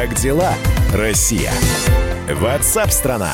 Как дела, Россия? Ватсап-страна!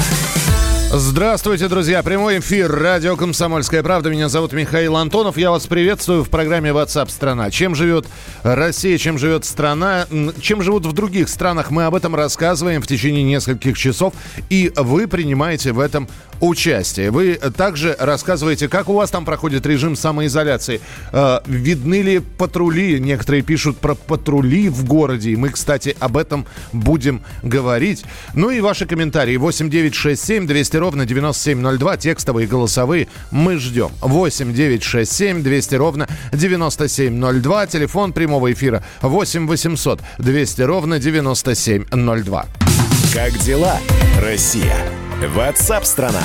Здравствуйте, друзья. Прямой эфир. Радио «Комсомольская правда». Меня зовут Михаил Антонов. Я вас приветствую в программе WhatsApp страна». Чем живет Россия, чем живет страна, чем живут в других странах, мы об этом рассказываем в течение нескольких часов. И вы принимаете в этом участие. Вы также рассказываете, как у вас там проходит режим самоизоляции. Э, видны ли патрули? Некоторые пишут про патрули в городе. И мы, кстати, об этом будем говорить. Ну и ваши комментарии. 8967 200 ровно 9702. Текстовые, голосовые. Мы ждем. 8967 200 ровно 9702. Телефон прямого эфира 8 800 200 ровно 9702. Как дела, Россия? Ватсап-страна!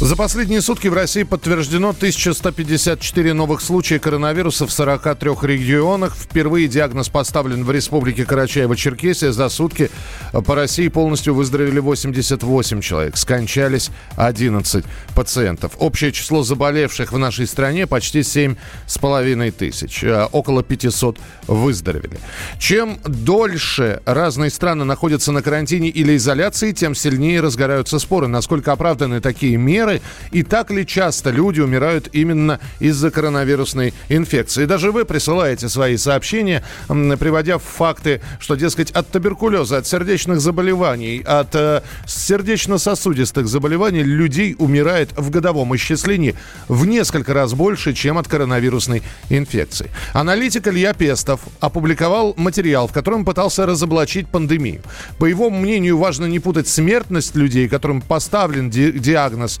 За последние сутки в России подтверждено 1154 новых случая коронавируса в 43 регионах. Впервые диагноз поставлен в Республике Карачаево-Черкесия. За сутки по России полностью выздоровели 88 человек. Скончались 11 пациентов. Общее число заболевших в нашей стране почти 7,5 тысяч. Э, около 500 выздоровели. Чем дольше разные страны находятся на карантине или изоляции, тем сильнее разгораются споры. Насколько оправданы такие меры, меры? И так ли часто люди умирают именно из-за коронавирусной инфекции? Даже вы присылаете свои сообщения, приводя факты, что, дескать, от туберкулеза, от сердечных заболеваний, от э, сердечно-сосудистых заболеваний людей умирает в годовом исчислении в несколько раз больше, чем от коронавирусной инфекции. Аналитик Илья Пестов опубликовал материал, в котором пытался разоблачить пандемию. По его мнению, важно не путать смертность людей, которым поставлен ди- диагноз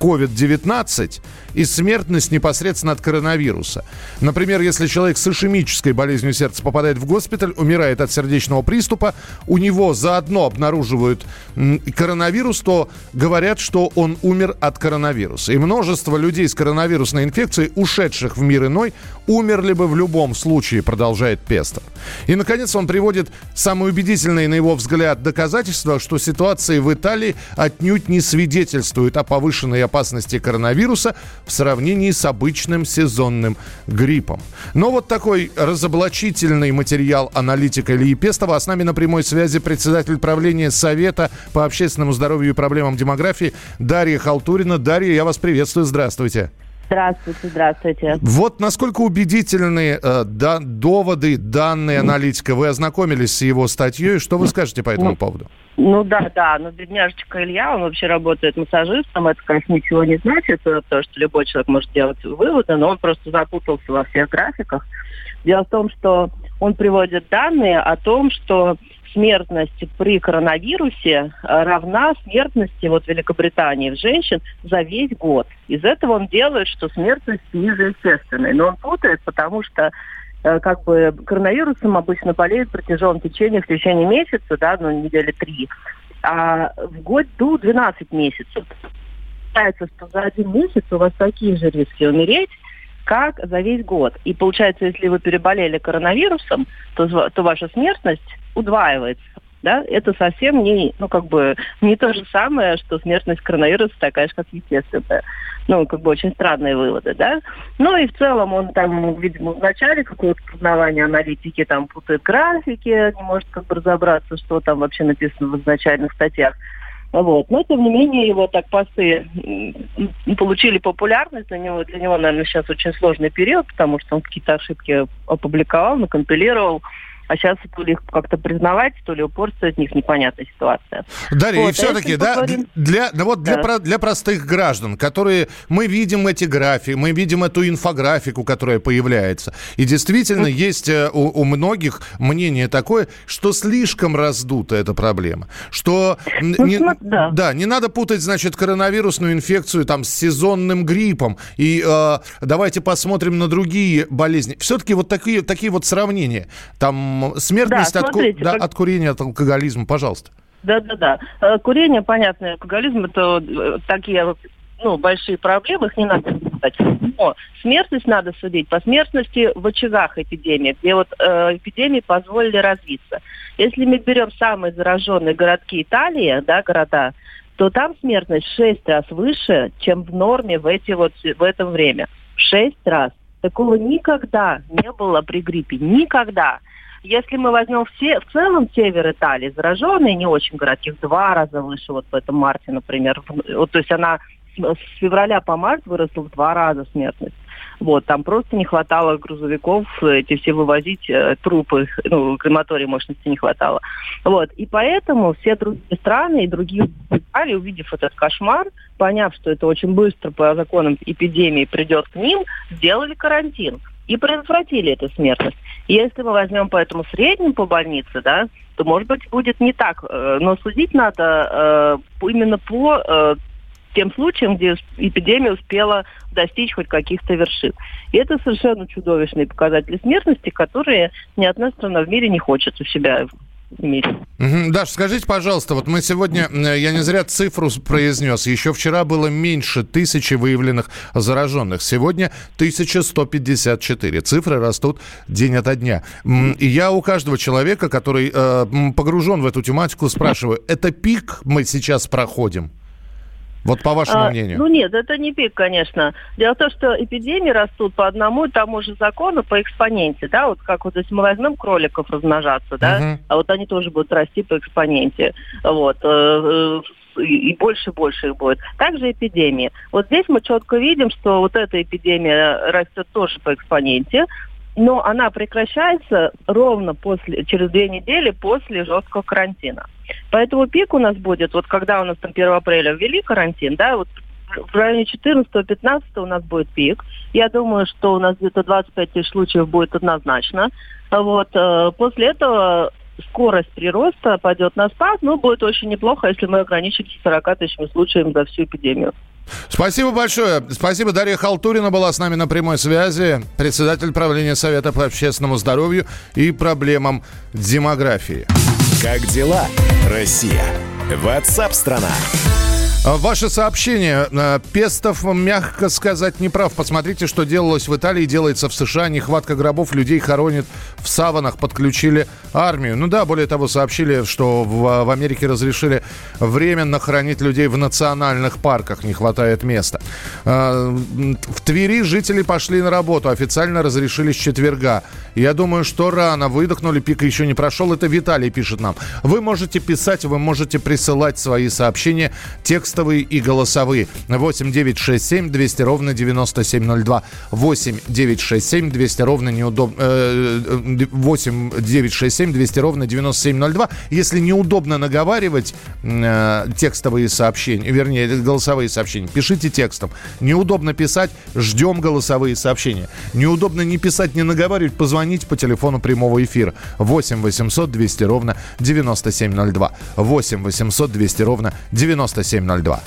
COVID-19 и смертность непосредственно от коронавируса. Например, если человек с ишемической болезнью сердца попадает в госпиталь, умирает от сердечного приступа, у него заодно обнаруживают коронавирус, то говорят, что он умер от коронавируса. И множество людей с коронавирусной инфекцией, ушедших в мир иной, умерли бы в любом случае, продолжает Пестов. И, наконец, он приводит самые убедительные, на его взгляд, доказательства, что ситуация в Италии отнюдь не свидетельствует о повышенной опасности коронавируса в сравнении с обычным сезонным гриппом. Но вот такой разоблачительный материал аналитика Ильи Пестова. А с нами на прямой связи председатель правления Совета по общественному здоровью и проблемам демографии Дарья Халтурина. Дарья, я вас приветствую. Здравствуйте. Здравствуйте, здравствуйте. Вот насколько убедительны э, да, доводы, данные аналитика. Вы ознакомились с его статьей. Что вы скажете по этому ну, поводу? Ну да, да, но бедняжечка Илья, он вообще работает массажистом, это, конечно, ничего не значит, потому что любой человек может делать выводы, но он просто запутался во всех графиках. Дело в том, что он приводит данные о том, что смертность при коронавирусе э, равна смертности вот Великобритании в женщин за весь год. Из этого он делает, что смертность ниже естественной. Но он путает, потому что э, как бы коронавирусом обычно болеют в протяженном течении, в течение месяца, да, ну, недели три. А в году 12 месяцев. Получается, что за один месяц у вас такие же риски умереть, как за весь год. И получается, если вы переболели коронавирусом, то, то ваша смертность удваивается. Да? Это совсем не, ну, как бы, не то же самое, что смертность коронавируса такая же, как естественная. Ну, как бы очень странные выводы, да. Ну и в целом он там, видимо, в начале какого-то познавания аналитики там путает графики, не может как бы разобраться, что там вообще написано в изначальных статьях. Вот. Но, тем не менее, его так посты получили популярность. Для него, для него, наверное, сейчас очень сложный период, потому что он какие-то ошибки опубликовал, накомпилировал. А сейчас то ли их как-то признавать, то ли упорствовать в них непонятная ситуация. Дарья, вот, и все-таки, а да, поговорим... для, да, вот для, да. Про, для простых граждан, которые мы видим эти графики, мы видим эту инфографику, которая появляется. И действительно, mm. есть э, у, у многих мнение такое, что слишком раздута эта проблема. Что ну, не, да. да, не надо путать, значит, коронавирусную инфекцию там с сезонным гриппом. И э, давайте посмотрим на другие болезни. Все-таки вот такие, такие вот сравнения. Там смертность да, от, смотрите, да, как... от курения, от алкоголизма, пожалуйста. Да-да-да. Э, курение, понятно, алкоголизм это э, такие ну, большие проблемы, их не надо писать. Но смертность надо судить по смертности в очагах эпидемии, где вот э, эпидемии позволили развиться. Если мы берем самые зараженные городки Италии, да, города, то там смертность в 6 раз выше, чем в норме в, эти вот, в это время. В 6 раз. Такого никогда не было при гриппе. Никогда. Если мы возьмем все, в целом север Италии, зараженные не очень городских, два раза выше, вот в этом марте, например. Вот, то есть она с февраля по март выросла в два раза смертность. Вот, там просто не хватало грузовиков, эти все вывозить э, трупы, ну, крематории мощности не хватало. Вот, и поэтому все другие страны и другие Италии, увидев этот кошмар, поняв, что это очень быстро по законам эпидемии придет к ним, сделали карантин и предотвратили эту смертность. Если мы возьмем поэтому среднем по больнице, да, то, может быть, будет не так. Э, но судить надо э, именно по э, тем случаям, где эпидемия успела достичь хоть каких-то вершин. И это совершенно чудовищные показатели смертности, которые ни одна страна в мире не хочет у себя иметь. Даш, скажите, пожалуйста, вот мы сегодня, я не зря цифру произнес, еще вчера было меньше тысячи выявленных зараженных, сегодня 1154. Цифры растут день ото дня. И я у каждого человека, который э, погружен в эту тематику, спрашиваю, это пик мы сейчас проходим? Вот по вашему а, мнению. Ну нет, это не пик, конечно. Дело в том, что эпидемии растут по одному и тому же закону, по экспоненте, да, вот как вот если мы возьмем кроликов размножаться, да, угу. а вот они тоже будут расти по экспоненте, вот, э, э, и больше и больше их будет. Также эпидемии. Вот здесь мы четко видим, что вот эта эпидемия растет тоже по экспоненте, но она прекращается ровно после, через две недели после жесткого карантина. Поэтому пик у нас будет, вот когда у нас там 1 апреля ввели карантин, да, вот в районе 14-15 у нас будет пик. Я думаю, что у нас где-то 25 тысяч случаев будет однозначно. Вот. Э, после этого скорость прироста пойдет на спад, но будет очень неплохо, если мы ограничимся 40 тысячами случаев за всю эпидемию. Спасибо большое. Спасибо. Дарья Халтурина была с нами на прямой связи, председатель правления Совета по общественному здоровью и проблемам демографии. Как дела, Россия? Ватсап-страна! А, ваше сообщение. А, Пестов, мягко сказать, не прав. Посмотрите, что делалось в Италии, делается в США. Нехватка гробов, людей хоронит в саванах, подключили армию. Ну да, более того, сообщили, что в, в Америке разрешили временно хранить людей в национальных парках. Не хватает места. А, в Твери жители пошли на работу. Официально разрешили с четверга. Я думаю, что рано выдохнули, пик еще не прошел. Это Виталий пишет нам. Вы можете писать, вы можете присылать свои сообщения. Текст текстовые и голосовые. 8 9 6 7 200 ровно 9702. 8 9 6 7 200 ровно неудобно... Э, 8 9 6 7 200 ровно 9702. Если неудобно наговаривать э, текстовые сообщения, вернее, голосовые сообщения, пишите текстом. Неудобно писать, ждем голосовые сообщения. Неудобно не писать, не наговаривать, позвонить по телефону прямого эфира. 8 800 200 ровно 9702. 8 800 200 ровно 9702. 2.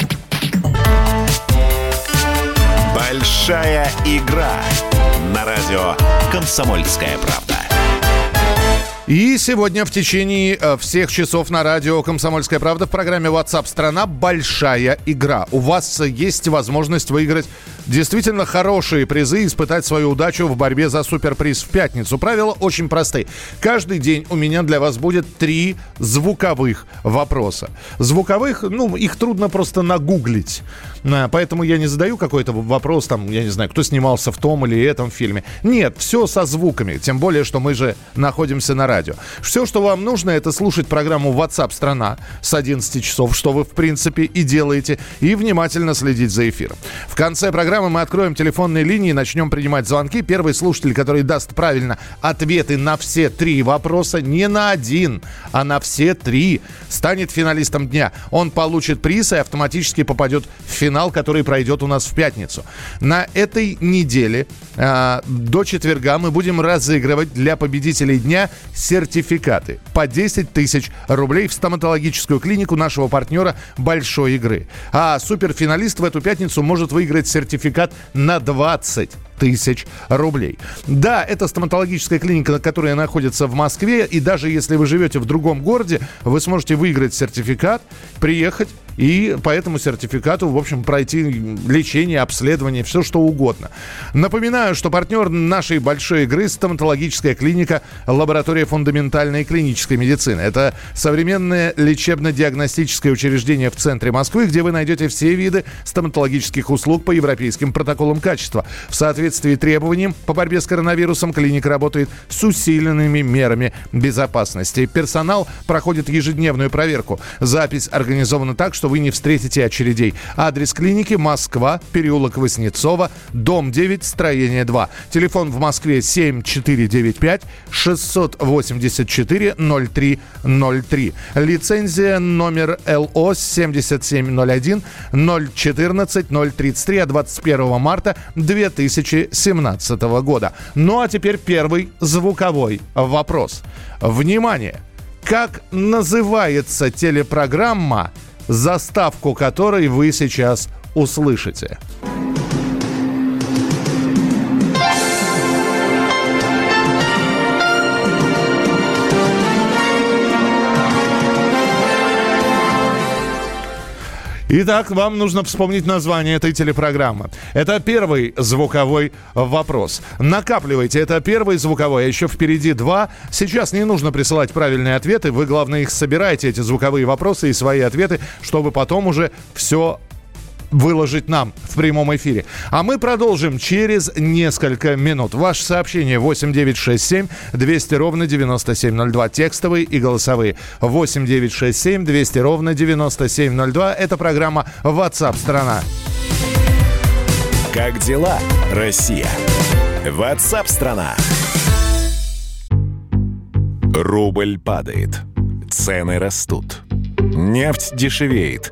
Большая игра на радио «Комсомольская правда». И сегодня в течение э, всех часов на радио «Комсомольская правда» в программе WhatsApp страна «Большая игра». У вас есть возможность выиграть действительно хорошие призы, испытать свою удачу в борьбе за суперприз в пятницу. Правила очень просты. Каждый день у меня для вас будет три звуковых вопроса. Звуковых, ну, их трудно просто нагуглить. Поэтому я не задаю какой-то вопрос, там, я не знаю, кто снимался в том или этом фильме. Нет, все со звуками. Тем более, что мы же находимся на радио. Все, что вам нужно, это слушать программу WhatsApp страна с 11 часов, что вы, в принципе, и делаете, и внимательно следить за эфиром. В конце программы мы откроем телефонные линии, начнем принимать звонки. Первый слушатель, который даст правильно ответы на все три вопроса, не на один, а на все три, станет финалистом дня. Он получит приз и автоматически попадет в финал, который пройдет у нас в пятницу. На этой неделе э, до четверга мы будем разыгрывать для победителей дня сертификаты по 10 тысяч рублей в стоматологическую клинику нашего партнера Большой игры. А суперфиналист в эту пятницу может выиграть сертификат на 20 тысяч рублей. Да, это стоматологическая клиника, которая находится в Москве, и даже если вы живете в другом городе, вы сможете выиграть сертификат, приехать и по этому сертификату, в общем, пройти лечение, обследование, все что угодно. Напоминаю, что партнер нашей большой игры – стоматологическая клиника «Лаборатория фундаментальной клинической медицины». Это современное лечебно-диагностическое учреждение в центре Москвы, где вы найдете все виды стоматологических услуг по европейским протоколам качества. В соответствии соответствии требованиям по борьбе с коронавирусом клиника работает с усиленными мерами безопасности. Персонал проходит ежедневную проверку. Запись организована так, что вы не встретите очередей. Адрес клиники Москва, переулок Воснецова, дом 9, строение 2. Телефон в Москве 7495 684 0303. Лицензия номер ЛО 7701 014 033 от 21 марта 2017 года. Ну а теперь первый звуковой вопрос. Внимание! Как называется телепрограмма, заставку которой вы сейчас услышите? Итак, вам нужно вспомнить название этой телепрограммы. Это первый звуковой вопрос. Накапливайте, это первый звуковой, а еще впереди два. Сейчас не нужно присылать правильные ответы, вы, главное, их собираете, эти звуковые вопросы и свои ответы, чтобы потом уже все выложить нам в прямом эфире. А мы продолжим через несколько минут. Ваше сообщение 8967 200 ровно 9702. Текстовые и голосовые. 8967 200 ровно 9702. Это программа WhatsApp страна. Как дела, Россия? WhatsApp страна. Рубль падает. Цены растут. Нефть дешевеет.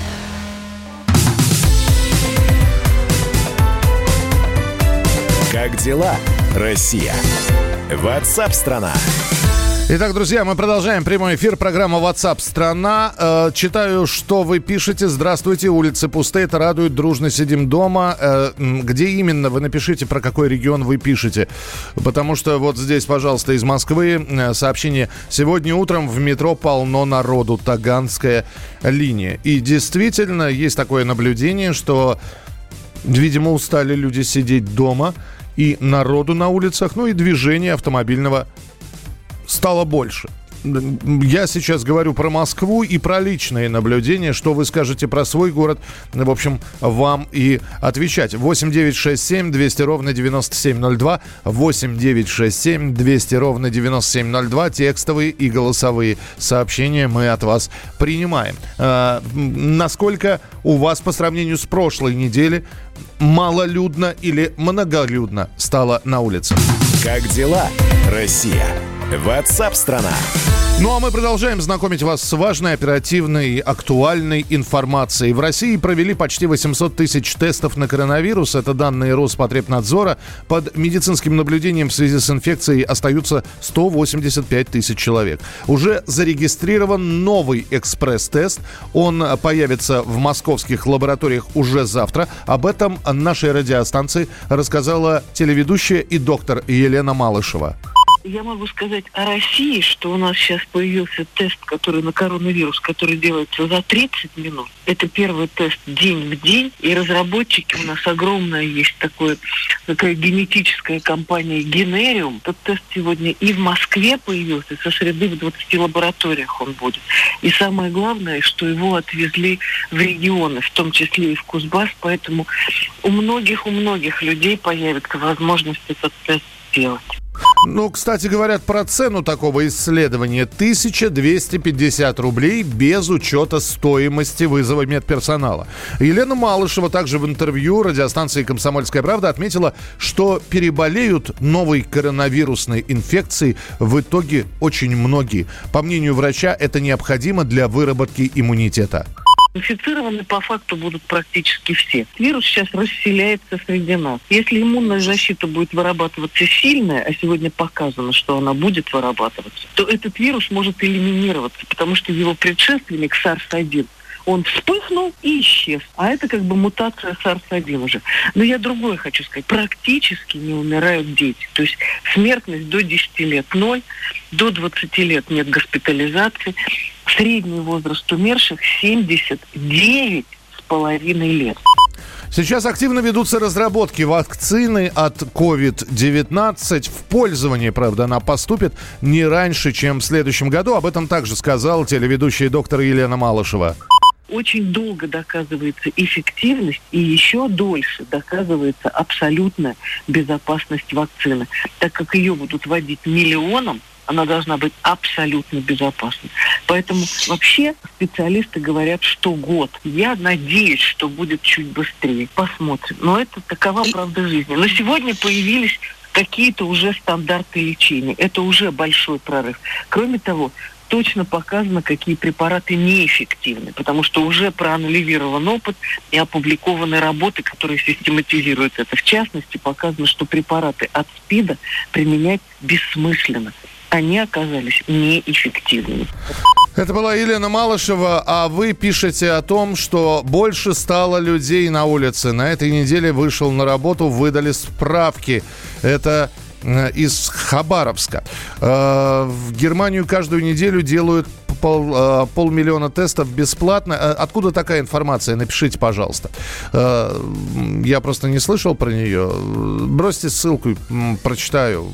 Как дела, Россия? Ватсап-страна! Итак, друзья, мы продолжаем прямой эфир программа WhatsApp страна. Э, читаю, что вы пишете. Здравствуйте, улицы пустые, это радует. Дружно сидим дома. Э, где именно? Вы напишите, про какой регион вы пишете. Потому что вот здесь, пожалуйста, из Москвы э, сообщение. Сегодня утром в метро полно народу. Таганская линия. И действительно есть такое наблюдение, что, видимо, устали люди сидеть дома и народу на улицах, ну и движения автомобильного стало больше. Я сейчас говорю про Москву и про личные наблюдения. Что вы скажете про свой город? В общем, вам и отвечать. 8 9 6 7 200 ровно 9702. 8 9 6 7 200 ровно 9702. Текстовые и голосовые сообщения мы от вас принимаем. А, насколько у вас по сравнению с прошлой неделей малолюдно или многолюдно стало на улице? Как дела, Россия? WhatsApp страна. Ну а мы продолжаем знакомить вас с важной, оперативной, актуальной информацией. В России провели почти 800 тысяч тестов на коронавирус. Это данные Роспотребнадзора. Под медицинским наблюдением в связи с инфекцией остаются 185 тысяч человек. Уже зарегистрирован новый экспресс-тест. Он появится в московских лабораториях уже завтра. Об этом нашей радиостанции рассказала телеведущая и доктор Елена Малышева. Я могу сказать о России, что у нас сейчас появился тест, который на коронавирус, который делается за 30 минут. Это первый тест день в день, и разработчики у нас огромная есть такое, такая генетическая компания Генериум. Этот тест сегодня и в Москве появился, со среды в 20 лабораториях он будет. И самое главное, что его отвезли в регионы, в том числе и в Кузбасс, поэтому у многих, у многих людей появится возможность этот тест сделать. Ну, кстати, говорят про цену такого исследования. 1250 рублей без учета стоимости вызова медперсонала. Елена Малышева также в интервью радиостанции «Комсомольская правда» отметила, что переболеют новой коронавирусной инфекцией в итоге очень многие. По мнению врача, это необходимо для выработки иммунитета. Инфицированы по факту будут практически все. Вирус сейчас расселяется среди нас. Если иммунная защита будет вырабатываться сильная, а сегодня показано, что она будет вырабатываться, то этот вирус может элиминироваться, потому что его предшественник SARS-1 Он вспыхнул и исчез. А это как бы мутация SARS-1 уже. Но я другое хочу сказать. Практически не умирают дети. То есть смертность до 10 лет ноль, до 20 лет нет госпитализации. Средний возраст умерших 79 с половиной лет. Сейчас активно ведутся разработки вакцины от COVID-19. В пользование, правда, она поступит не раньше, чем в следующем году. Об этом также сказал телеведущая доктор Елена Малышева очень долго доказывается эффективность и еще дольше доказывается абсолютная безопасность вакцины, так как ее будут вводить миллионам, она должна быть абсолютно безопасной. Поэтому вообще специалисты говорят, что год. Я надеюсь, что будет чуть быстрее. Посмотрим. Но это такова правда жизни. Но сегодня появились какие-то уже стандарты лечения. Это уже большой прорыв. Кроме того, точно показано, какие препараты неэффективны, потому что уже проанализирован опыт и опубликованы работы, которые систематизируют это. В частности, показано, что препараты от СПИДа применять бессмысленно они оказались неэффективными. Это была Елена Малышева, а вы пишете о том, что больше стало людей на улице. На этой неделе вышел на работу, выдали справки. Это э, из Хабаровска. Э, в Германию каждую неделю делают пол, э, полмиллиона тестов бесплатно. Откуда такая информация? Напишите, пожалуйста. Я просто не слышал про нее. Бросьте ссылку, прочитаю.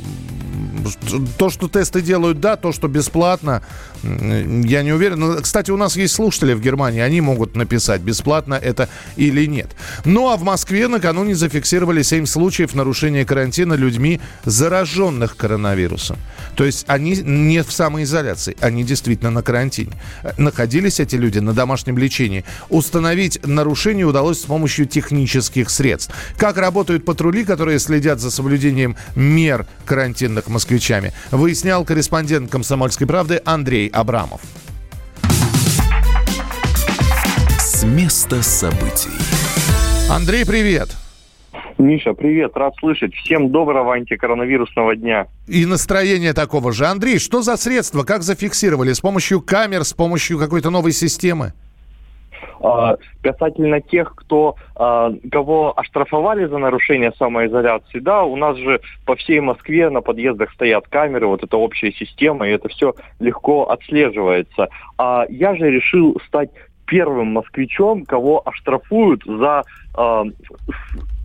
То, что тесты делают, да, то, что бесплатно, я не уверен. Но, кстати, у нас есть слушатели в Германии, они могут написать, бесплатно это или нет. Ну а в Москве накануне зафиксировали 7 случаев нарушения карантина людьми, зараженных коронавирусом. То есть они не в самоизоляции, они действительно на карантине. Находились эти люди на домашнем лечении. Установить нарушение удалось с помощью технических средств. Как работают патрули, которые следят за соблюдением мер карантинных москвичами, выяснял корреспондент «Комсомольской правды» Андрей Абрамов. С места событий. Андрей, привет. Миша, привет, рад слышать. Всем доброго антикоронавирусного дня. И настроение такого же. Андрей, что за средства, как зафиксировали? С помощью камер, с помощью какой-то новой системы? А, касательно тех, кто, а, кого оштрафовали за нарушение самоизоляции, да, у нас же по всей Москве на подъездах стоят камеры, вот эта общая система, и это все легко отслеживается. А я же решил стать первым москвичом, кого оштрафуют за э,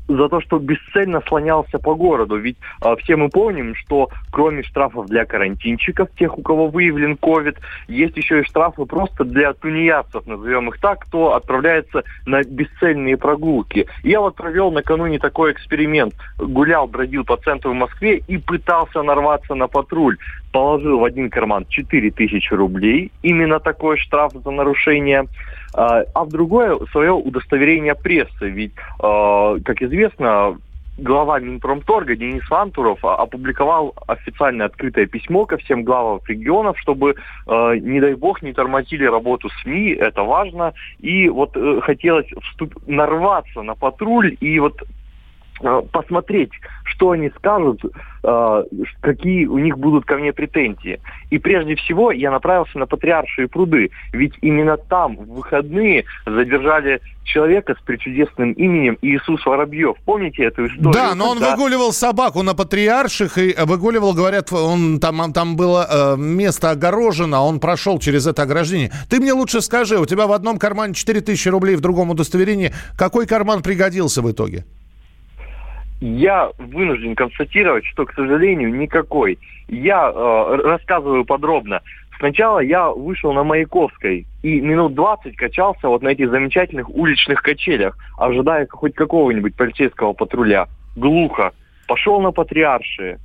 за то, что бесцельно слонялся по городу. Ведь э, все мы помним, что кроме штрафов для карантинчиков, тех, у кого выявлен ковид, есть еще и штрафы просто для тунеядцев, назовем их так, кто отправляется на бесцельные прогулки. Я вот провел накануне такой эксперимент. Гулял, бродил по центру Москве и пытался нарваться на патруль. Положил в один карман 4000 рублей, именно такой штраф за нарушение а, а в другое свое удостоверение прессы. Ведь, а, как известно, глава Минпромторга Денис Вантуров опубликовал официальное открытое письмо ко всем главам регионов, чтобы, э, не дай бог, не тормозили работу СМИ, это важно. И вот э, хотелось вступ... нарваться на патруль и вот посмотреть, что они скажут, э, какие у них будут ко мне претензии. И прежде всего я направился на Патриаршие пруды, ведь именно там в выходные задержали человека с причудесным именем Иисус Воробьев. Помните эту историю? Да, но он когда... выгуливал собаку на Патриарших и выгуливал, говорят, он там, там было э, место огорожено, он прошел через это ограждение. Ты мне лучше скажи, у тебя в одном кармане 4000 рублей, в другом удостоверении. Какой карман пригодился в итоге? Я вынужден констатировать, что, к сожалению, никакой. Я э, рассказываю подробно. Сначала я вышел на Маяковской и минут 20 качался вот на этих замечательных уличных качелях, ожидая хоть какого-нибудь полицейского патруля. Глухо. Пошел на Патриаршие,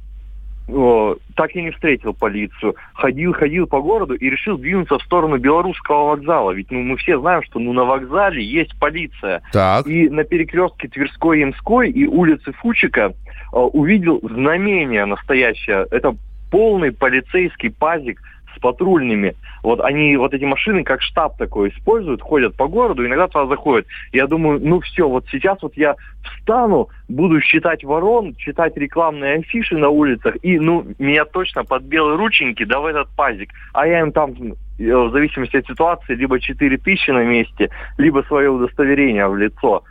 так и не встретил полицию. Ходил, ходил по городу и решил двинуться в сторону Белорусского вокзала. Ведь ну, мы все знаем, что ну, на вокзале есть полиция. Так. И на перекрестке Тверской и Имской и улицы Фучика э, увидел знамение настоящее. Это полный полицейский пазик с патрульными. Вот они, вот эти машины, как штаб такой используют, ходят по городу, иногда туда заходят. Я думаю, ну все, вот сейчас вот я встану, буду считать ворон, читать рекламные афиши на улицах, и, ну, меня точно под белые рученьки, да в этот пазик. А я им там э, в зависимости от ситуации, либо 4 тысячи на месте, либо свое удостоверение в лицо.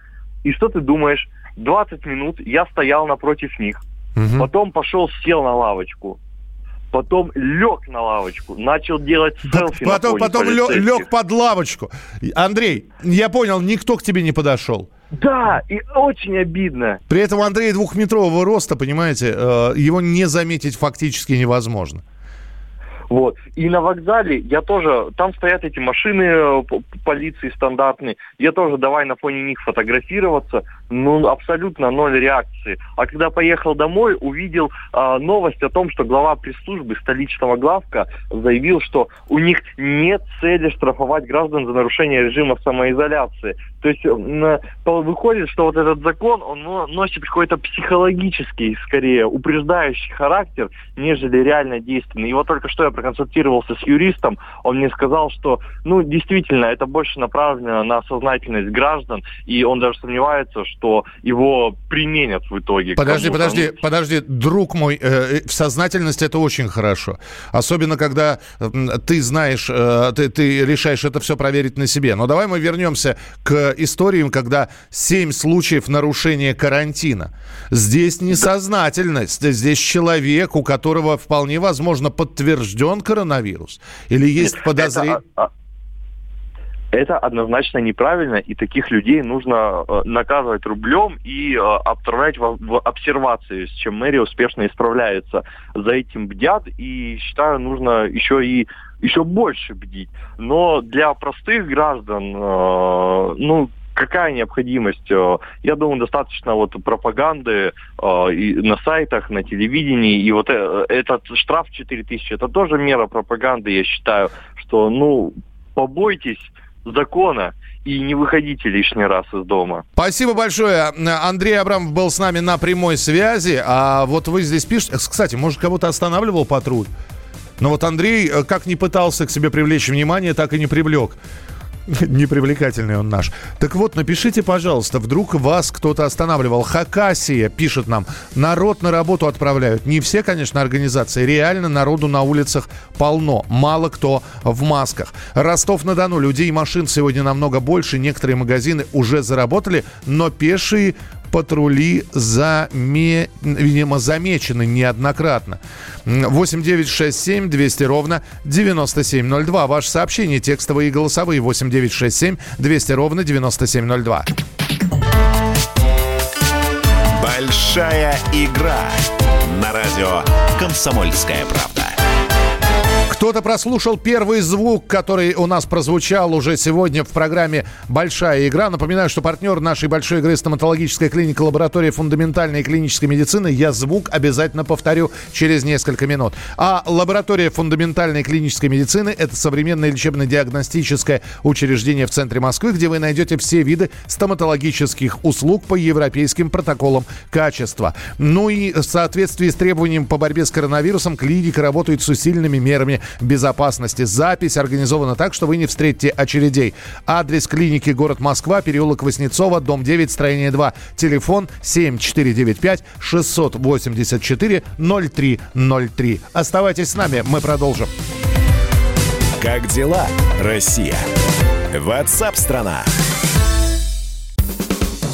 И что ты думаешь? 20 минут я стоял напротив них, угу. потом пошел, сел на лавочку, потом лег на лавочку, начал делать селфи Потом, на потом лег под лавочку. Андрей, я понял, никто к тебе не подошел. Да, и очень обидно. При этом Андрей двухметрового роста, понимаете, э, его не заметить фактически невозможно. Вот. И на вокзале я тоже, там стоят эти машины э, полиции стандартные, я тоже давай на фоне них фотографироваться, ну абсолютно ноль реакции. А когда поехал домой, увидел э, новость о том, что глава пресс-службы столичного главка заявил, что у них нет цели штрафовать граждан за нарушение режима самоизоляции. То есть выходит, что вот этот закон, он носит какой-то психологический, скорее, упреждающий характер, нежели реально действенный. И вот только что я проконсультировался с юристом, он мне сказал, что, ну, действительно, это больше направлено на сознательность граждан, и он даже сомневается, что его применят в итоге. Подожди, подожди, подожди, друг мой, э, э сознательность это очень хорошо. Особенно, когда э, ты знаешь, э, ты, ты решаешь это все проверить на себе. Но давай мы вернемся к историям, когда 7 случаев нарушения карантина. Здесь несознательность, здесь человек, у которого вполне возможно подтвержден коронавирус? Или есть подозрение? Это, это однозначно неправильно, и таких людей нужно э, наказывать рублем и э, отправлять в, в обсервации, с чем мэрия успешно исправляется. За этим бдят, и считаю, нужно еще и еще больше бдить. Но для простых граждан, э, ну, какая необходимость? Я думаю, достаточно вот пропаганды э, и на сайтах, на телевидении. И вот этот штраф 4 тысячи, это тоже мера пропаганды, я считаю, что, ну, побойтесь закона и не выходите лишний раз из дома. Спасибо большое. Андрей Абрамов был с нами на прямой связи. А вот вы здесь пишете... Кстати, может, кого-то останавливал патруль? Но вот Андрей как не пытался к себе привлечь внимание, так и не привлек. Непривлекательный он наш. Так вот, напишите, пожалуйста, вдруг вас кто-то останавливал. Хакасия пишет нам, народ на работу отправляют. Не все, конечно, организации. Реально народу на улицах полно. Мало кто в масках. Ростов-на-Дону. Людей и машин сегодня намного больше. Некоторые магазины уже заработали, но пешие патрули заме... видимо, замечены неоднократно. 8 9 6 7 200 ровно 9702. Ваше сообщение текстовые и голосовые 8 9 6 7 200 ровно 9702. Большая игра на радио «Комсомольская правда». Кто-то прослушал первый звук, который у нас прозвучал уже сегодня в программе «Большая игра». Напоминаю, что партнер нашей большой игры стоматологическая клиника лаборатория фундаментальной клинической медицины. Я звук обязательно повторю через несколько минут. А лаборатория фундаментальной клинической медицины – это современное лечебно-диагностическое учреждение в центре Москвы, где вы найдете все виды стоматологических услуг по европейским протоколам качества. Ну и в соответствии с требованием по борьбе с коронавирусом клиника работает с усиленными мерами безопасности. Запись организована так, что вы не встретите очередей. Адрес клиники город Москва, переулок Воснецова, дом 9, строение 2. Телефон 7495 684 0303. Оставайтесь с нами, мы продолжим. Как дела, Россия? Ватсап-страна!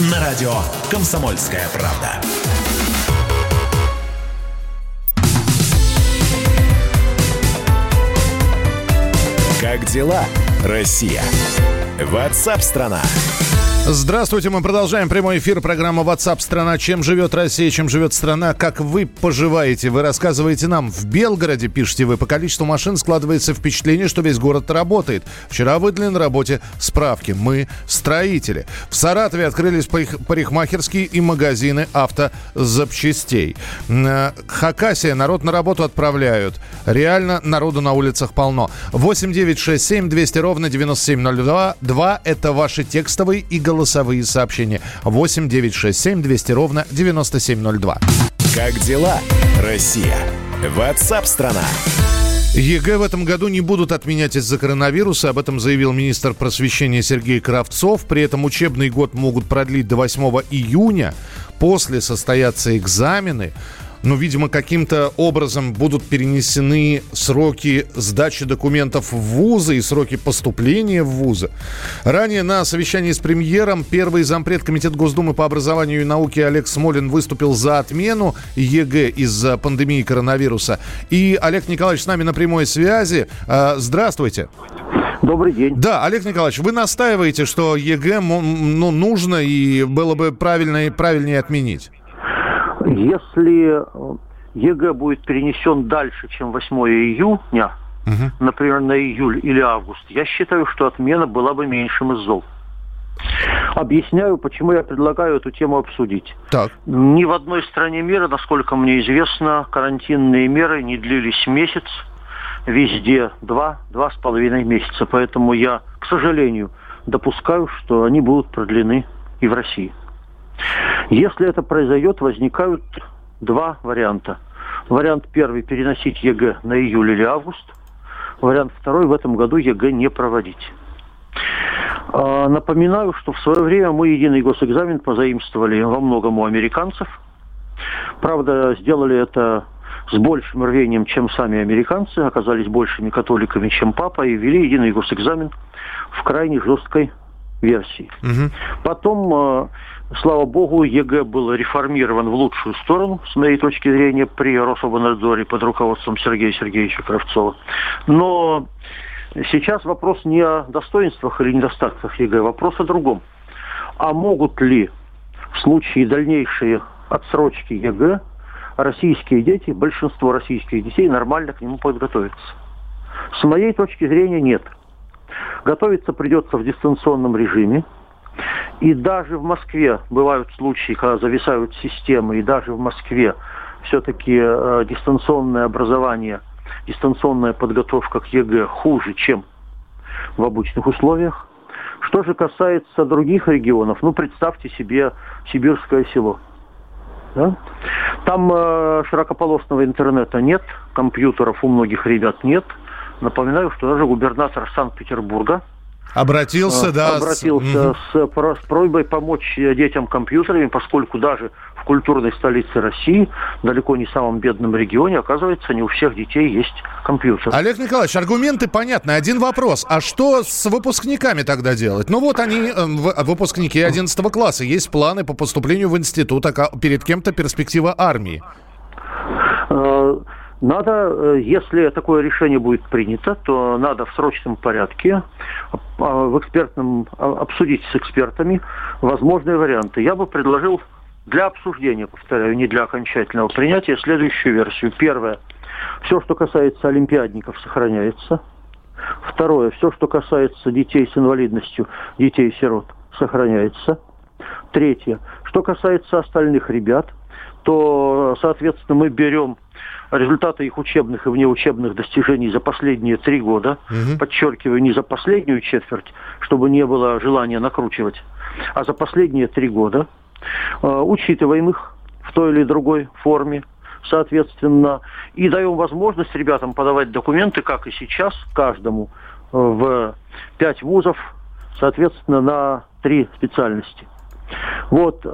на радио «Комсомольская правда». Как дела, Россия? Ватсап-страна! страна Здравствуйте, мы продолжаем прямой эфир программы WhatsApp страна. Чем живет Россия, чем живет страна, как вы поживаете? Вы рассказываете нам. В Белгороде, пишете вы, по количеству машин складывается впечатление, что весь город работает. Вчера выдали на работе справки. Мы строители. В Саратове открылись парикмахерские и магазины автозапчастей. Э, Хакасия, народ на работу отправляют. Реально народу на улицах полно. 8 9 6 7 200 ровно 9702. 2 это ваши текстовые и голосовые голосовые сообщения. 8 9 6 7 200 ровно 9702. Как дела, Россия? WhatsApp-страна! ЕГЭ в этом году не будут отменять из-за коронавируса. Об этом заявил министр просвещения Сергей Кравцов. При этом учебный год могут продлить до 8 июня. После состоятся экзамены ну, видимо, каким-то образом будут перенесены сроки сдачи документов в вузы и сроки поступления в вузы. Ранее на совещании с премьером первый зампред Комитета Госдумы по образованию и науке Олег Смолин выступил за отмену ЕГЭ из-за пандемии коронавируса. И Олег Николаевич с нами на прямой связи. А, здравствуйте. Добрый день. Да, Олег Николаевич, вы настаиваете, что ЕГЭ ну, нужно и было бы правильно и правильнее отменить? Если э, ЕГЭ будет перенесен дальше, чем 8 июня, угу. например, на июль или август, я считаю, что отмена была бы меньшим из зол. Объясняю, почему я предлагаю эту тему обсудить. Так. Ни в одной стране мира, насколько мне известно, карантинные меры не длились месяц, везде два, два с половиной месяца. Поэтому я, к сожалению, допускаю, что они будут продлены и в России. Если это произойдет, возникают два варианта. Вариант первый – переносить ЕГЭ на июль или август. Вариант второй – в этом году ЕГЭ не проводить. А, напоминаю, что в свое время мы единый госэкзамен позаимствовали во многом у американцев. Правда, сделали это с большим рвением, чем сами американцы, оказались большими католиками, чем папа, и ввели единый госэкзамен в крайне жесткой версии. Угу. Потом Слава богу, ЕГЭ был реформирован в лучшую сторону, с моей точки зрения, при Рособрнадзоре под руководством Сергея Сергеевича Кравцова. Но сейчас вопрос не о достоинствах или недостатках ЕГЭ, вопрос о другом. А могут ли в случае дальнейшей отсрочки ЕГЭ российские дети, большинство российских детей нормально к нему подготовиться? С моей точки зрения нет. Готовиться придется в дистанционном режиме, и даже в Москве бывают случаи, когда зависают системы, и даже в Москве все-таки э, дистанционное образование, дистанционная подготовка к ЕГЭ хуже, чем в обычных условиях. Что же касается других регионов, ну представьте себе сибирское село. Да? Там э, широкополосного интернета нет, компьютеров у многих ребят нет. Напоминаю, что даже губернатор Санкт-Петербурга – Обратился, да. Обратился с, с, с просьбой помочь детям компьютерами, поскольку даже в культурной столице России, далеко не самом бедном регионе, оказывается, не у всех детей есть компьютер. Олег Николаевич, аргументы понятны. Один вопрос. А что с выпускниками тогда делать? Ну вот они, э, выпускники 11 класса, есть планы по поступлению в институт, а перед кем-то перспектива армии. Надо, э, если такое решение будет принято, то надо в срочном порядке а, в экспертном а, обсудить с экспертами возможные варианты. Я бы предложил для обсуждения, повторяю, не для окончательного принятия, следующую версию. Первое. Все, что касается олимпиадников, сохраняется. Второе. Все, что касается детей с инвалидностью, детей-сирот, сохраняется. Третье. Что касается остальных ребят, то, соответственно, мы берем результаты их учебных и внеучебных достижений за последние три года, угу. подчеркиваю, не за последнюю четверть, чтобы не было желания накручивать, а за последние три года, э, учитываем их в той или другой форме, соответственно, и даем возможность ребятам подавать документы, как и сейчас, каждому э, в пять вузов, соответственно, на три специальности. Вот, э,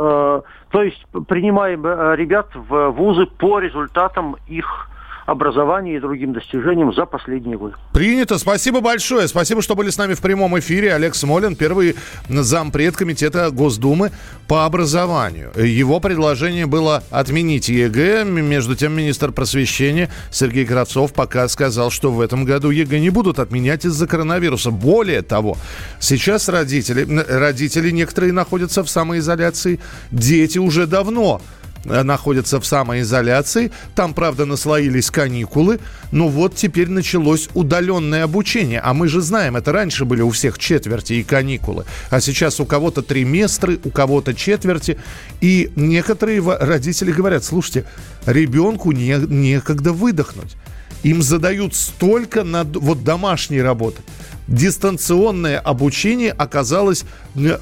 то есть принимаем э, ребят в вузы по результатам их образованию и другим достижениям за последние годы. Принято. Спасибо большое. Спасибо, что были с нами в прямом эфире. Олег Смолин, первый зампред комитета Госдумы по образованию. Его предложение было отменить ЕГЭ. Между тем, министр просвещения Сергей Кравцов пока сказал, что в этом году ЕГЭ не будут отменять из-за коронавируса. Более того, сейчас родители, родители некоторые находятся в самоизоляции. Дети уже давно находятся в самоизоляции. Там, правда, наслоились каникулы. Но вот теперь началось удаленное обучение. А мы же знаем, это раньше были у всех четверти и каникулы. А сейчас у кого-то триместры, у кого-то четверти. И некоторые родители говорят, слушайте, ребенку не, некогда выдохнуть. Им задают столько над, вот домашней работы дистанционное обучение оказалось э,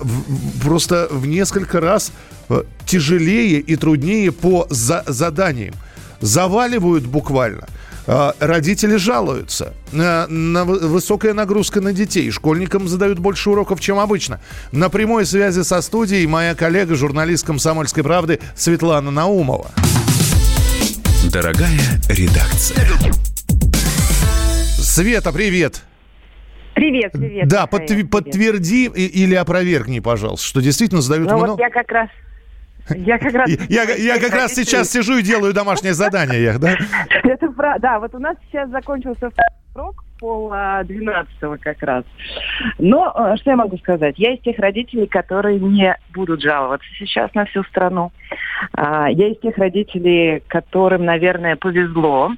просто в несколько раз э, тяжелее и труднее по за заданиям. Заваливают буквально. Э, родители жалуются на высокая нагрузка на детей. Школьникам задают больше уроков, чем обычно. На прямой связи со студией моя коллега, журналист «Комсомольской правды» Светлана Наумова. Дорогая редакция. Света, привет. Привет, привет. Да, под, привет. подтверди или опровергни, пожалуйста, что действительно задают ну, много... Вот я как раз я как раз... Я, я как раз сейчас сижу и делаю домашнее задание, да? Это правда. Да, вот у нас сейчас закончился срок пол двенадцатого как раз. Но э, что я могу сказать? Я из тех родителей, которые не будут жаловаться сейчас на всю страну. А, я из тех родителей, которым, наверное, повезло,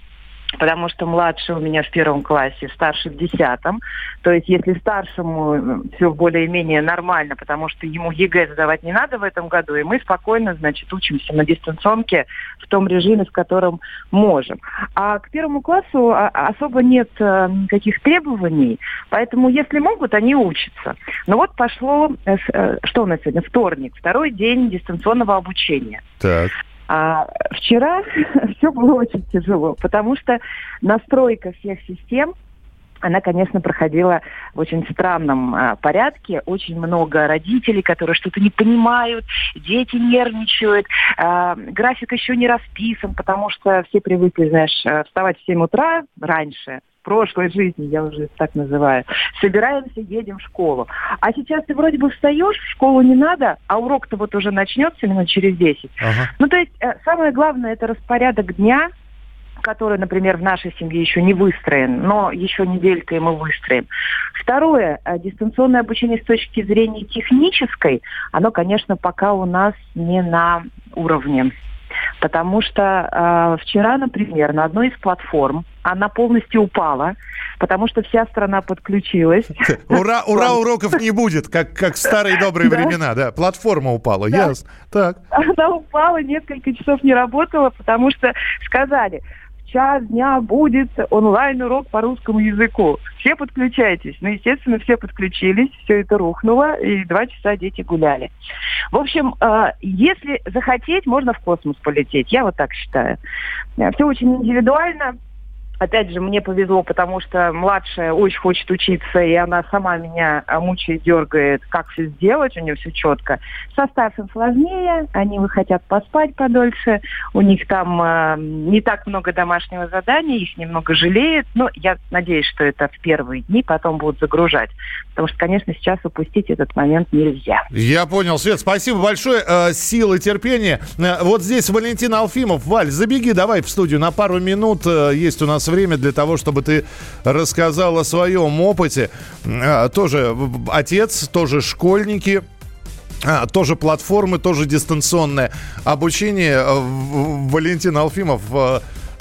потому что младший у меня в первом классе, старший в десятом. То есть если старшему э, все более-менее нормально, потому что ему ЕГЭ сдавать не надо в этом году, и мы спокойно, значит, учимся на дистанционке в том режиме, в котором можем. А к первому классу а, особо нет э, никаких требований, поэтому если могут, они учатся. Но вот пошло, э, что у нас сегодня, вторник, второй день дистанционного обучения. Так. А вчера все было очень тяжело, потому что настройка всех систем она, конечно, проходила в очень странном а, порядке. Очень много родителей, которые что-то не понимают, дети нервничают, а, график еще не расписан, потому что все привыкли, знаешь, э, вставать в 7 утра раньше, прошлой жизни, я уже так называю, собираемся, едем в школу. А сейчас ты вроде бы встаешь, в школу не надо, а урок-то вот уже начнется минут через 10. Ага. Ну, то есть э, самое главное, это распорядок дня, который, например, в нашей семье еще не выстроен, но еще неделькой мы выстроим. Второе, э, дистанционное обучение с точки зрения технической, оно, конечно, пока у нас не на уровне. Потому что э, вчера, например, на одной из платформ она полностью упала, потому что вся страна подключилась. Ура, ура, уроков не будет, как, как в старые добрые времена, да. Платформа упала, ясно. Так. Она упала, несколько часов не работала, потому что сказали, час дня будет онлайн-урок по русскому языку. Все подключайтесь. Ну, естественно, все подключились, все это рухнуло, и два часа дети гуляли. В общем, э, если захотеть, можно в космос полететь. Я вот так считаю. Все очень индивидуально. Опять же, мне повезло, потому что младшая очень хочет учиться, и она сама меня а, мучает, дергает, как все сделать, у нее все четко. Со старшим сложнее, они хотят поспать подольше, у них там э, не так много домашнего задания, их немного жалеет, но я надеюсь, что это в первые дни, потом будут загружать. Потому что, конечно, сейчас упустить этот момент нельзя. Я понял, Свет, спасибо большое. Э, силы, терпения. Э, вот здесь Валентин Алфимов. Валь, забеги давай в студию на пару минут. Э, есть у нас время для того, чтобы ты рассказал о своем опыте. А, тоже отец, тоже школьники. А, тоже платформы, тоже дистанционное обучение. Валентин Алфимов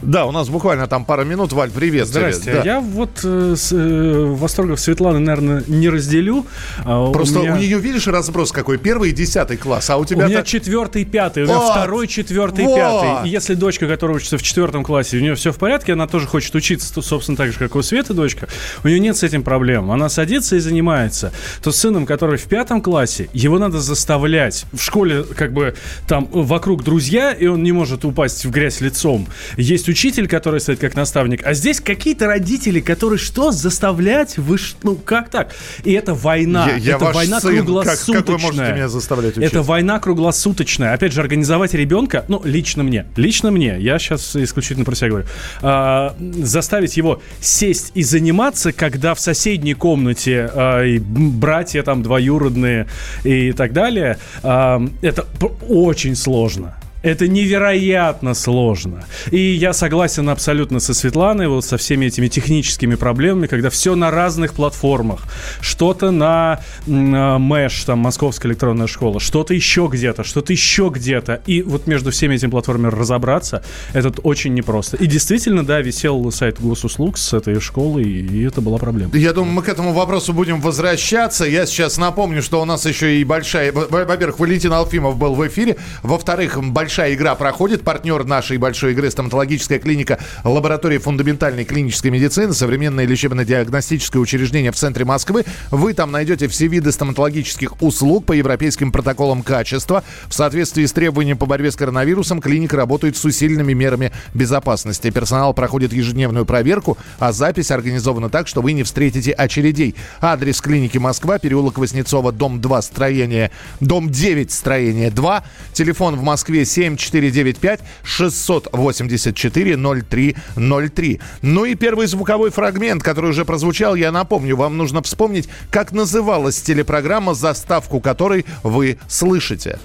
да, у нас буквально там пара минут. Валь, привет. Здрасте. Да. Я вот э, с, э, восторгов Светланы, наверное, не разделю. А Просто у, меня... у нее, видишь, разброс какой? Первый и десятый класс, а у тебя... У меня четвертый, пятый, у меня вот. второй, четвертый, вот. пятый. И если дочка, которая учится в четвертом классе, у нее все в порядке, она тоже хочет учиться, собственно, так же, как у Светы дочка, у нее нет с этим проблем. Она садится и занимается. То с сыном, который в пятом классе, его надо заставлять. В школе как бы там вокруг друзья, и он не может упасть в грязь лицом. Есть учитель, который стоит как наставник, а здесь какие-то родители, которые что, заставлять? Вы ну как так? И это война. Я, я это война сын. круглосуточная. Как, как вы можете меня заставлять учиться? Это война круглосуточная. Опять же, организовать ребенка, ну, лично мне, лично мне, я сейчас исключительно про себя говорю, а, заставить его сесть и заниматься, когда в соседней комнате а, и братья там двоюродные и так далее, а, это очень сложно. Это невероятно сложно. И я согласен абсолютно со Светланой, вот со всеми этими техническими проблемами, когда все на разных платформах. Что-то на Мэш, там, Московская электронная школа, что-то еще где-то, что-то еще где-то. И вот между всеми этими платформами разобраться, это очень непросто. И действительно, да, висел сайт госуслуг с этой школы, и это была проблема. Я думаю, мы к этому вопросу будем возвращаться. Я сейчас напомню, что у нас еще и большая... Во-первых, Валентин Алфимов был в эфире. Во-вторых, большая большая игра проходит. Партнер нашей большой игры – стоматологическая клиника лаборатории фундаментальной клинической медицины, современное лечебно-диагностическое учреждение в центре Москвы. Вы там найдете все виды стоматологических услуг по европейским протоколам качества. В соответствии с требованиями по борьбе с коронавирусом клиника работает с усиленными мерами безопасности. Персонал проходит ежедневную проверку, а запись организована так, что вы не встретите очередей. Адрес клиники Москва, переулок Воснецова, дом 2, строение, дом 9, строение 2. Телефон в Москве 7 7495 684 0303. Ну и первый звуковой фрагмент, который уже прозвучал, я напомню, вам нужно вспомнить, как называлась телепрограмма, заставку которой вы слышите.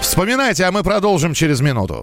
Вспоминайте, а мы продолжим через минуту.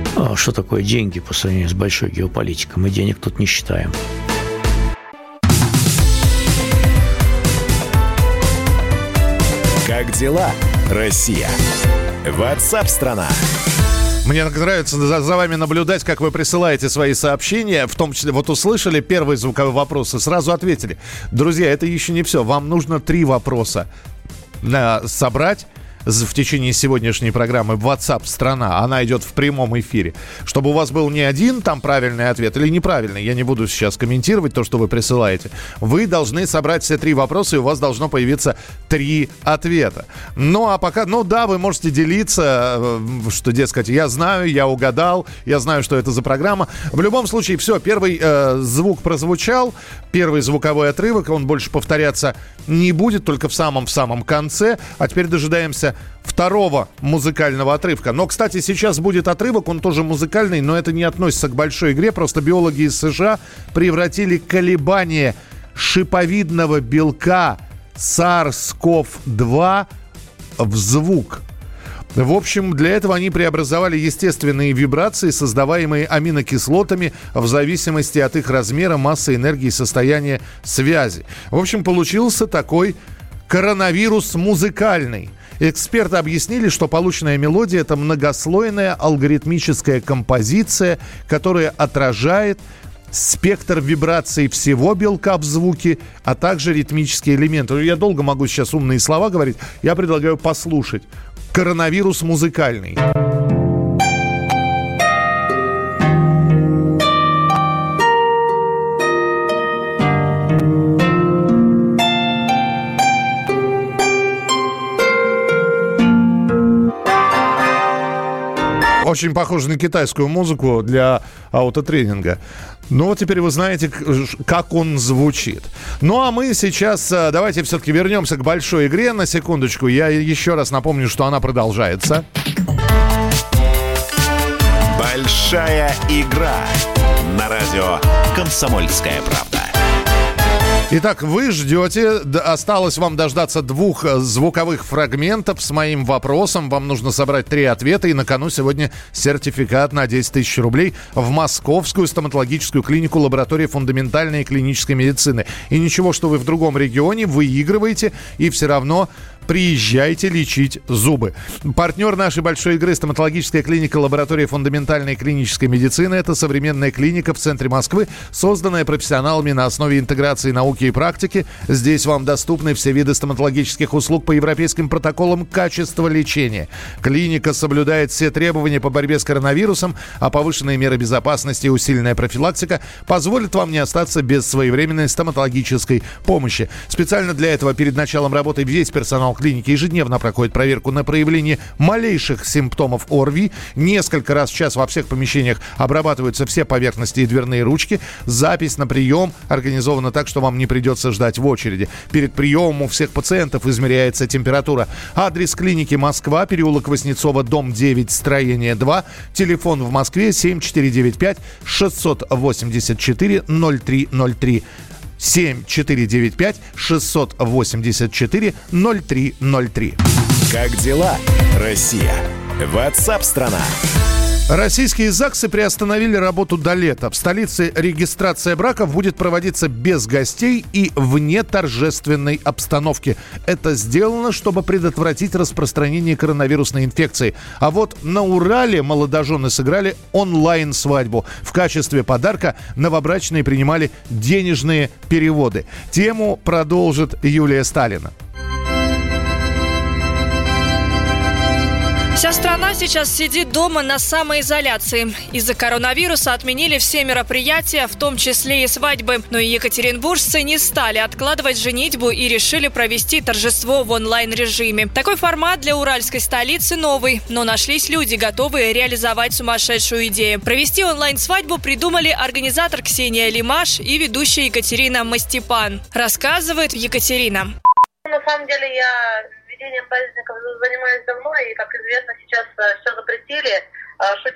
А что такое деньги по сравнению с большой геополитикой? Мы денег тут не считаем. Как дела, Россия? Ватсап-страна! Мне нравится за, за вами наблюдать, как вы присылаете свои сообщения, в том числе, вот услышали первый звуковой вопрос и сразу ответили. Друзья, это еще не все. Вам нужно три вопроса э, собрать в течение сегодняшней программы WhatsApp страна, она идет в прямом эфире, чтобы у вас был не один там правильный ответ или неправильный, я не буду сейчас комментировать то, что вы присылаете. Вы должны собрать все три вопроса, и у вас должно появиться три ответа. Ну, а пока, ну да, вы можете делиться, э, что, дескать, я знаю, я угадал, я знаю, что это за программа. В любом случае, все, первый э, звук прозвучал, первый звуковой отрывок, он больше повторяться не будет, только в самом-в самом конце. А теперь дожидаемся второго музыкального отрывка. Но, кстати, сейчас будет отрывок, он тоже музыкальный, но это не относится к большой игре. Просто биологи из США превратили колебания шиповидного белка SARS-CoV-2 в звук. В общем, для этого они преобразовали естественные вибрации, создаваемые аминокислотами в зависимости от их размера, массы, энергии и состояния связи. В общем, получился такой коронавирус музыкальный. Эксперты объяснили, что полученная мелодия – это многослойная алгоритмическая композиция, которая отражает спектр вибраций всего белка в звуке, а также ритмические элементы. Я долго могу сейчас умные слова говорить. Я предлагаю послушать коронавирус музыкальный. Очень похоже на китайскую музыку для аутотренинга. Ну вот теперь вы знаете, как он звучит. Ну а мы сейчас э, давайте все-таки вернемся к большой игре на секундочку. Я еще раз напомню, что она продолжается. Большая игра на радио «Комсомольская правда». Итак, вы ждете, осталось вам дождаться двух э, звуковых фрагментов с моим вопросом. Вам нужно собрать три ответа, и на кону сегодня сертификат на 10 тысяч рублей в Московскую стоматологическую клинику лаборатории фундаментальной и клинической медицины. И ничего, что вы в другом регионе выигрываете, и все равно Приезжайте лечить зубы. Партнер нашей большой игры – стоматологическая клиника лаборатории фундаментальной клинической медицины. Это современная клиника в центре Москвы, созданная профессионалами на основе интеграции науки и практики. Здесь вам доступны все виды стоматологических услуг по европейским протоколам качества лечения. Клиника соблюдает все требования по борьбе с коронавирусом, а повышенные меры безопасности и усиленная профилактика позволят вам не остаться без своевременной стоматологической помощи. Специально для этого перед началом работы весь персонал персонал клиники ежедневно проходит проверку на проявление малейших симптомов ОРВИ. Несколько раз в час во всех помещениях обрабатываются все поверхности и дверные ручки. Запись на прием организована так, что вам не придется ждать в очереди. Перед приемом у всех пациентов измеряется температура. Адрес клиники Москва, переулок Воснецова, дом 9, строение 2. Телефон в Москве 7495 684 0303. 7495 684 0303. Как дела, Россия? Ватсап-страна! Российские ЗАГСы приостановили работу до лета. В столице регистрация браков будет проводиться без гостей и вне торжественной обстановки. Это сделано, чтобы предотвратить распространение коронавирусной инфекции. А вот на Урале молодожены сыграли онлайн-свадьбу. В качестве подарка новобрачные принимали денежные переводы. Тему продолжит Юлия Сталина. Вся страна сейчас сидит дома на самоизоляции. Из-за коронавируса отменили все мероприятия, в том числе и свадьбы. Но и екатеринбуржцы не стали откладывать женитьбу и решили провести торжество в онлайн-режиме. Такой формат для уральской столицы новый, но нашлись люди, готовые реализовать сумасшедшую идею. Провести онлайн-свадьбу придумали организатор Ксения Лимаш и ведущая Екатерина Мастепан. Рассказывает Екатерина. На самом деле я проведением праздников занимаюсь давно, и, как известно, сейчас э, все запретили.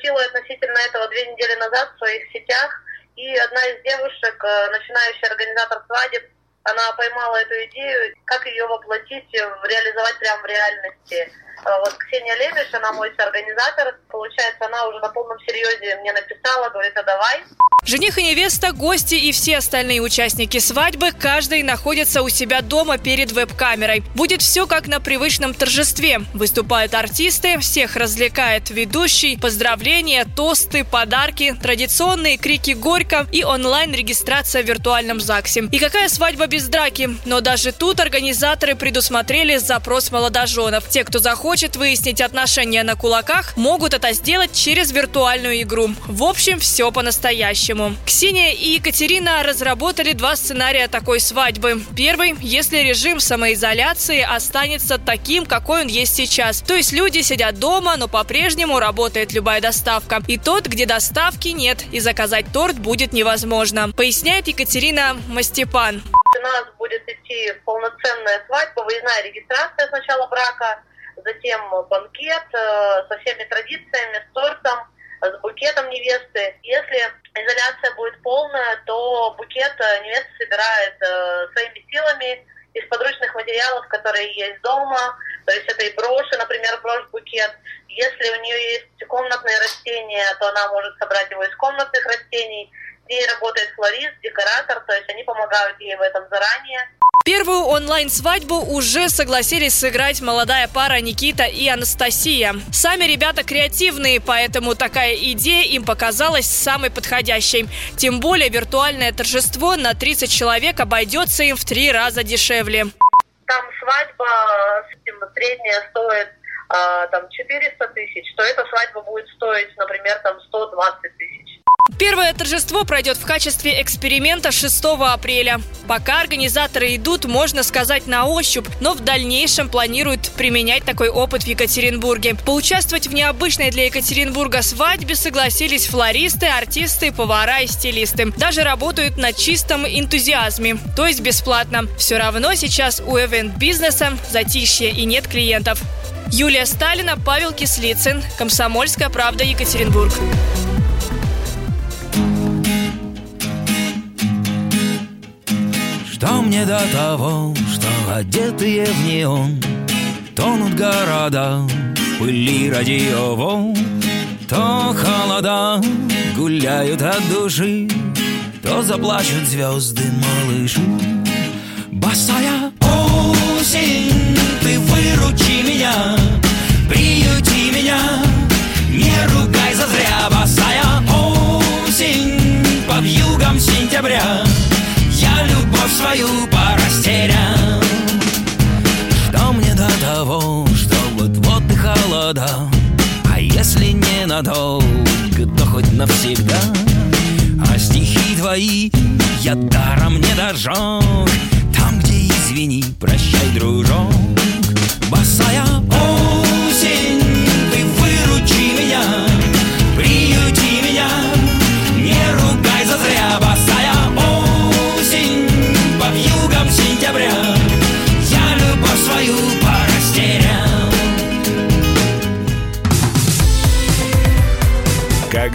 Шутила относительно этого две недели назад в своих сетях, и одна из девушек, э, начинающая организатор свадеб, она поймала эту идею, как ее воплотить, реализовать прямо в реальности. Вот Ксения Лемеш, она мой соорганизатор, получается, она уже на полном серьезе мне написала, говорит, а давай. Жених и невеста, гости и все остальные участники свадьбы, каждый находится у себя дома перед веб-камерой. Будет все как на привычном торжестве. Выступают артисты, всех развлекает ведущий, поздравления, тосты, подарки, традиционные крики «Горько» и онлайн-регистрация в виртуальном ЗАГСе. И какая свадьба без драки? Но даже тут организаторы предусмотрели запрос молодоженов. Те, кто захочет выяснить отношения на кулаках, могут это сделать через виртуальную игру. В общем, все по-настоящему по-настоящему. Ксения и Екатерина разработали два сценария такой свадьбы. Первый, если режим самоизоляции останется таким, какой он есть сейчас. То есть люди сидят дома, но по-прежнему работает любая доставка. И тот, где доставки нет, и заказать торт будет невозможно. Поясняет Екатерина Мастепан. У нас будет идти полноценная свадьба, выездная регистрация сначала брака, затем банкет э, со всеми традициями, с тортом, с букетом невесты. Если изоляция будет полная, то букет э, невеста собирает э, своими силами из подручных материалов, которые есть дома. То есть это и броши, например, брошь-букет. Если у нее есть комнатные растения, то она может собрать его из комнатных растений. Ей работает флорист, декоратор, то есть они помогают ей в этом заранее. Первую онлайн-свадьбу уже согласились сыграть молодая пара Никита и Анастасия. Сами ребята креативные, поэтому такая идея им показалась самой подходящей. Тем более виртуальное торжество на 30 человек обойдется им в три раза дешевле. Там свадьба средняя стоит а, там 400 тысяч, то эта свадьба будет стоить, например, там 120 тысяч. Первое торжество пройдет в качестве эксперимента 6 апреля. Пока организаторы идут, можно сказать, на ощупь, но в дальнейшем планируют применять такой опыт в Екатеринбурге. Поучаствовать в необычной для Екатеринбурга свадьбе согласились флористы, артисты, повара и стилисты. Даже работают на чистом энтузиазме, то есть бесплатно. Все равно сейчас у эвент-бизнеса затишье и нет клиентов. Юлия Сталина, Павел Кислицын, Комсомольская правда, Екатеринбург. Что мне до того, что одетые в неон Тонут города пыли радиоволн То холода гуляют от души То заплачут звезды малыши. Босая осень, ты выручи меня свою порастерял Что мне до того, что вот-вот и холода? А если не надолго, то хоть навсегда. А стихи твои я даром не дожег. Там, где извини, прощай, дружок. Босая осень, ты выручи меня